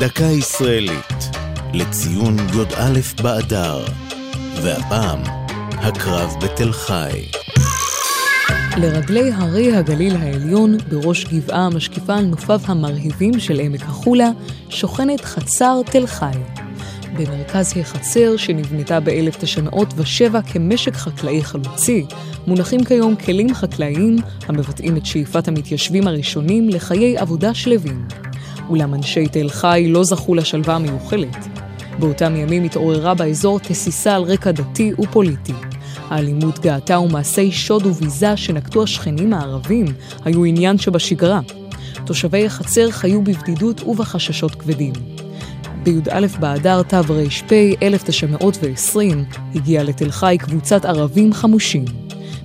דקה ישראלית, לציון י"א באדר, והפעם, הקרב בתל חי. לרגלי הרי הגליל העליון, בראש גבעה המשקיפה על נופיו המרהיבים של עמק החולה, שוכנת חצר תל חי. במרכז החצר, שנבנתה ב-1907 כמשק חקלאי חלוצי, מונחים כיום כלים חקלאיים המבטאים את שאיפת המתיישבים הראשונים לחיי עבודה שלווים. אולם אנשי תל חי לא זכו לשלווה המיוחלת. באותם ימים התעוררה באזור תסיסה על רקע דתי ופוליטי. האלימות גאתה ומעשי שוד וביזה שנקטו השכנים הערבים היו עניין שבשגרה. תושבי החצר חיו בבדידות ובחששות כבדים. בי"א באדר תר"פ 1920 הגיעה לתל חי קבוצת ערבים חמושים.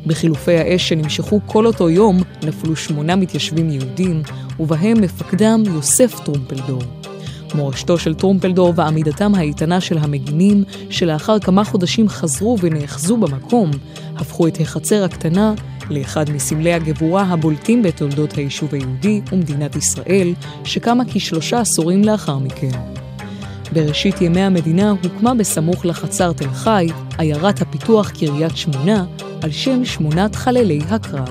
בחילופי האש שנמשכו כל אותו יום נפלו שמונה מתיישבים יהודים, ובהם מפקדם יוסף טרומפלדור. מורשתו של טרומפלדור ועמידתם האיתנה של המגינים, שלאחר כמה חודשים חזרו ונאחזו במקום, הפכו את החצר הקטנה לאחד מסמלי הגבורה הבולטים בתולדות היישוב היהודי ומדינת ישראל, שקמה כשלושה עשורים לאחר מכן. בראשית ימי המדינה הוקמה בסמוך לחצר תל חי, עיירת הפיתוח קריית שמונה, על שם שמונת חללי הקרב.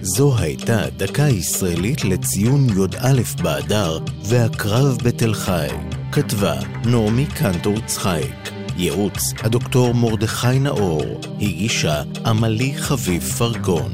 זו הייתה דקה ישראלית לציון י"א באדר והקרב בתל חי. כתבה נעמי קנטור צחייק. ייעוץ הדוקטור מרדכי נאור. הגישה עמלי חביב פרגון.